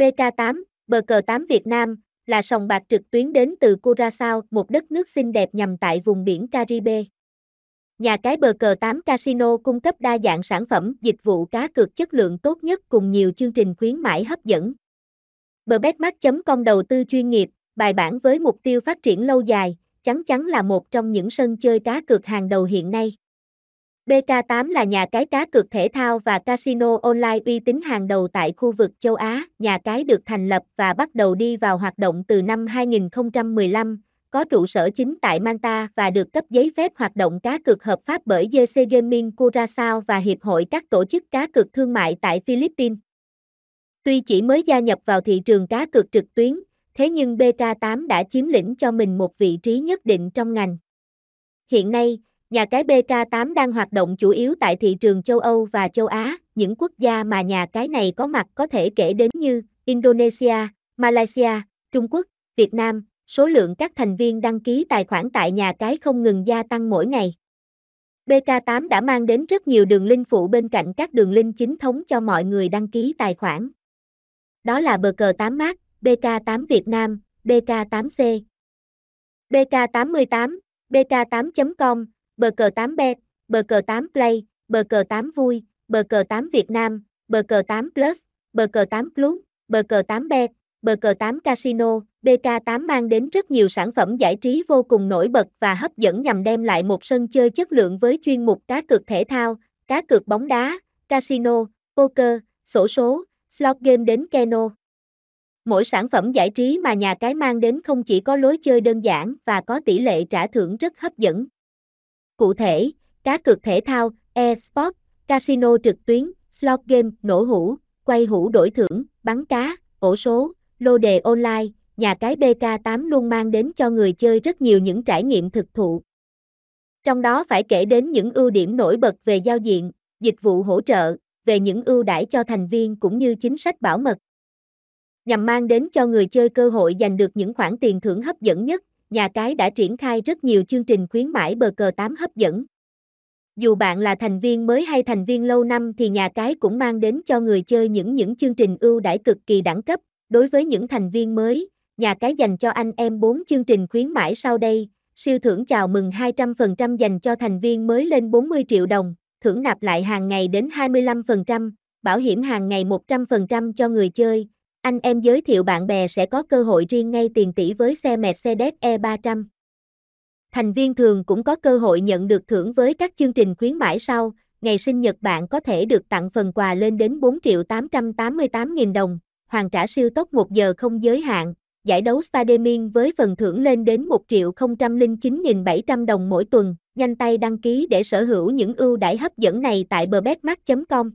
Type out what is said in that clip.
BK8, bờ cờ 8 Việt Nam, là sòng bạc trực tuyến đến từ Curaçao, một đất nước xinh đẹp nhằm tại vùng biển Caribe. Nhà cái bờ cờ 8 Casino cung cấp đa dạng sản phẩm, dịch vụ cá cược chất lượng tốt nhất cùng nhiều chương trình khuyến mãi hấp dẫn. Bebetmark.com đầu tư chuyên nghiệp, bài bản với mục tiêu phát triển lâu dài, chắn chắn là một trong những sân chơi cá cược hàng đầu hiện nay. BK8 là nhà cái cá cược thể thao và casino online uy tín hàng đầu tại khu vực châu Á. Nhà cái được thành lập và bắt đầu đi vào hoạt động từ năm 2015, có trụ sở chính tại Manta và được cấp giấy phép hoạt động cá cược hợp pháp bởi JC Gaming Curaçao và Hiệp hội các tổ chức cá cược thương mại tại Philippines. Tuy chỉ mới gia nhập vào thị trường cá cược trực tuyến, thế nhưng BK8 đã chiếm lĩnh cho mình một vị trí nhất định trong ngành. Hiện nay, nhà cái BK8 đang hoạt động chủ yếu tại thị trường châu Âu và châu Á, những quốc gia mà nhà cái này có mặt có thể kể đến như Indonesia, Malaysia, Trung Quốc, Việt Nam, số lượng các thành viên đăng ký tài khoản tại nhà cái không ngừng gia tăng mỗi ngày. BK8 đã mang đến rất nhiều đường link phụ bên cạnh các đường link chính thống cho mọi người đăng ký tài khoản. Đó là bờ cờ 8 mát, BK8 Việt Nam, BK8C. BK88, BK8.com, bờ cờ 8 bet, bờ cờ 8 play, bờ cờ 8 vui, bờ cờ 8 Việt Nam, bờ cờ 8 plus, bờ cờ 8 plus, bờ cờ 8 bet, bờ cờ 8 casino, BK8 mang đến rất nhiều sản phẩm giải trí vô cùng nổi bật và hấp dẫn nhằm đem lại một sân chơi chất lượng với chuyên mục cá cược thể thao, cá cược bóng đá, casino, poker, sổ số, slot game đến keno. Mỗi sản phẩm giải trí mà nhà cái mang đến không chỉ có lối chơi đơn giản và có tỷ lệ trả thưởng rất hấp dẫn. Cụ thể, cá cược thể thao, e-sport, casino trực tuyến, slot game, nổ hũ, quay hũ đổi thưởng, bắn cá, ổ số, lô đề online, nhà cái BK8 luôn mang đến cho người chơi rất nhiều những trải nghiệm thực thụ. Trong đó phải kể đến những ưu điểm nổi bật về giao diện, dịch vụ hỗ trợ, về những ưu đãi cho thành viên cũng như chính sách bảo mật. Nhằm mang đến cho người chơi cơ hội giành được những khoản tiền thưởng hấp dẫn nhất, nhà cái đã triển khai rất nhiều chương trình khuyến mãi bờ cờ 8 hấp dẫn. Dù bạn là thành viên mới hay thành viên lâu năm thì nhà cái cũng mang đến cho người chơi những những chương trình ưu đãi cực kỳ đẳng cấp. Đối với những thành viên mới, nhà cái dành cho anh em 4 chương trình khuyến mãi sau đây. Siêu thưởng chào mừng 200% dành cho thành viên mới lên 40 triệu đồng, thưởng nạp lại hàng ngày đến 25%, bảo hiểm hàng ngày 100% cho người chơi, anh em giới thiệu bạn bè sẽ có cơ hội riêng ngay tiền tỷ với xe Mercedes E300. Thành viên thường cũng có cơ hội nhận được thưởng với các chương trình khuyến mãi sau, ngày sinh nhật bạn có thể được tặng phần quà lên đến 4 triệu 888 nghìn đồng, hoàn trả siêu tốc 1 giờ không giới hạn, giải đấu Stademin với phần thưởng lên đến 1 triệu 009.700 đồng mỗi tuần, nhanh tay đăng ký để sở hữu những ưu đãi hấp dẫn này tại bebetmark.com.